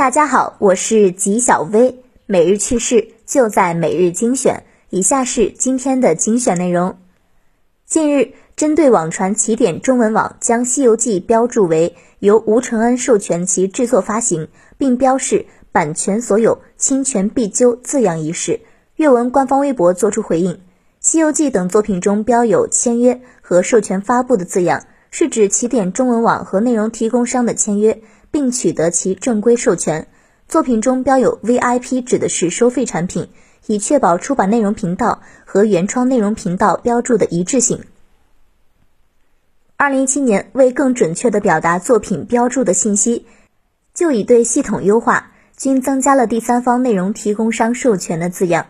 大家好，我是吉小薇，每日趣事就在每日精选。以下是今天的精选内容。近日，针对网传起点中文网将《西游记》标注为由吴承恩授权其制作发行，并标示版权所有，侵权必究字样一事，阅文官方微博作出回应：《西游记》等作品中标有签约和授权发布的字样。是指起点中文网和内容提供商的签约，并取得其正规授权。作品中标有 VIP，指的是收费产品，以确保出版内容频道和原创内容频道标注的一致性。二零一七年，为更准确地表达作品标注的信息，就已对系统优化，均增加了第三方内容提供商授权的字样。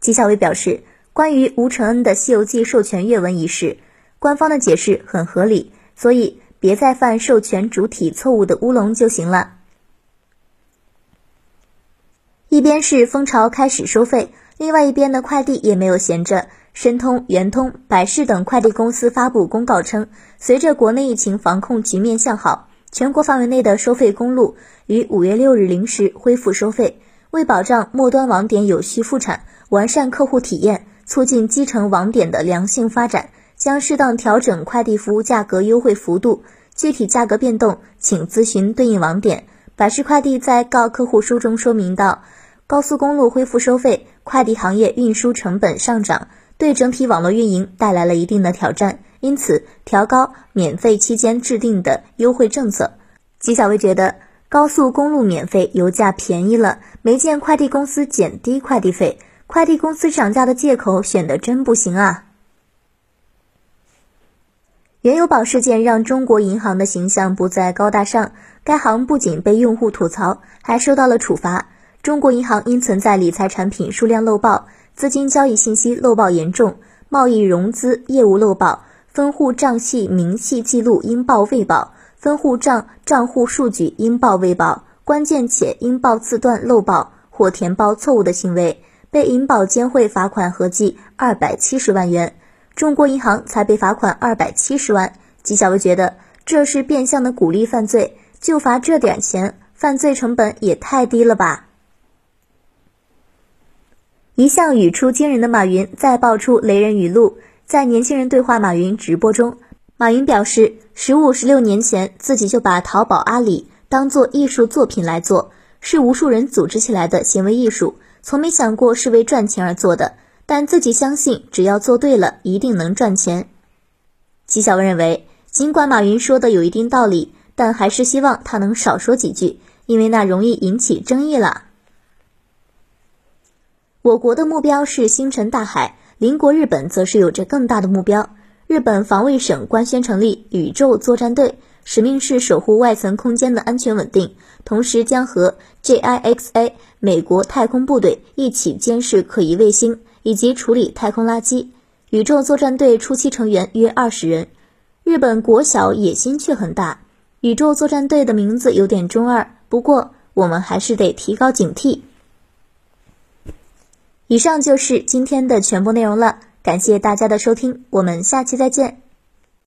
纪晓薇表示，关于吴承恩的《西游记》授权阅文一事，官方的解释很合理。所以别再犯授权主体错误的乌龙就行了。一边是蜂巢开始收费，另外一边的快递也没有闲着。申通、圆通、百世等快递公司发布公告称，随着国内疫情防控局面向好，全国范围内的收费公路于五月六日零时恢复收费。为保障末端网点有序复产，完善客户体验，促进基层网点的良性发展。将适当调整快递服务价格优惠幅度，具体价格变动请咨询对应网点。百世快递在告客户书中说明到，高速公路恢复收费，快递行业运输成本上涨，对整体网络运营带来了一定的挑战，因此调高免费期间制定的优惠政策。纪晓薇觉得，高速公路免费，油价便宜了，没见快递公司减低快递费，快递公司涨价的借口选的真不行啊。原油宝事件让中国银行的形象不再高大上，该行不仅被用户吐槽，还受到了处罚。中国银行因存在理财产品数量漏报、资金交易信息漏报严重、贸易融资业务漏报、分户账系明细记录应报未报、分户账账户数据应报未报、关键且应报字段漏报或填报错误的行为，被银保监会罚款合计二百七十万元。中国银行才被罚款二百七十万，纪晓薇觉得这是变相的鼓励犯罪，就罚这点钱，犯罪成本也太低了吧。一向语出惊人的马云再爆出雷人语录，在年轻人对话马云直播中，马云表示，十五十六年前自己就把淘宝、阿里当做艺术作品来做，是无数人组织起来的行为艺术，从没想过是为赚钱而做的。但自己相信，只要做对了，一定能赚钱。纪晓文认为，尽管马云说的有一定道理，但还是希望他能少说几句，因为那容易引起争议了。我国的目标是星辰大海，邻国日本则是有着更大的目标。日本防卫省官宣成立宇宙作战队，使命是守护外层空间的安全稳定，同时将和 JIXA 美国太空部队一起监视可疑卫星。以及处理太空垃圾。宇宙作战队初期成员约二十人。日本国小，野心却很大。宇宙作战队的名字有点中二，不过我们还是得提高警惕。以上就是今天的全部内容了，感谢大家的收听，我们下期再见。